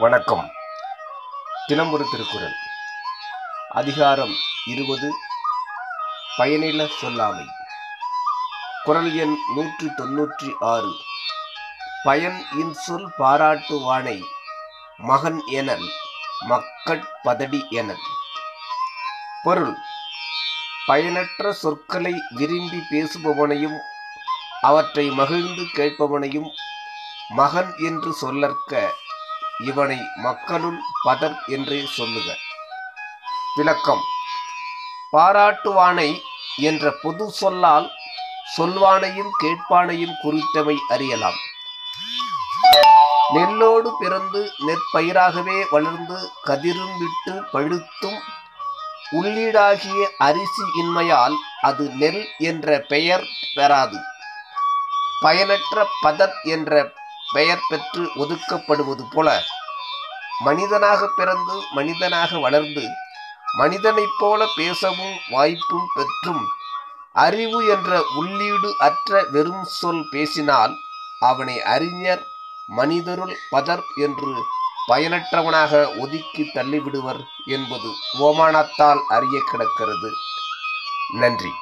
வணக்கம். தினம்பொரு திருக்குறள். அதிகாரம் இருபது. பயனில சொல்லாமை. குரல் எண் நூற்றி தொன்னூற்றி ஆறு பயன் இன்சொல் பாராட்டுவானை மகன் எனல் மக்கட் பதடி எனல். பொருள் பயனற்ற சொற்களை விரும்பி பேசுபவனையும் அவற்றை மகிழ்ந்து கேட்பவனையும் மகன் என்று சொல்லற்க இவனை மக்களுள் பதர் என்றே சொல்லுக. விளக்கம். பாராட்டுவானை என்ற பொது சொல்லால் சொல்வானையும் கேட்பானையும் குறித்தவை அறியலாம். நெல்லோடு பிறந்து நெற்பயிராகவே வளர்ந்து கதிரும் விட்டு பழுத்தும் உள்ளீடாகிய அரிசி இன்மையால் அது நெல் என்ற பெயர் பெறாது. பயனற்ற பதர் என்ற பெயர் பெற்று ஒதுக்கப்படுவது போல மனிதனாக பிறந்து மனிதனாக வளர்ந்து மனிதனைப் போல பேசவும் வாய்ப்பும் பெற்றும் அறிவு என்ற உள்ளீடு அற்ற வெறும் சொல் பேசினால் அவனை அறிஞர் மனிதருள் பதர் என்று பயனற்றவனாக ஒதுக்கி தள்ளிவிடுவர் என்பது ஓமானத்தால் அறிய கிடக்கிறது. நன்றி.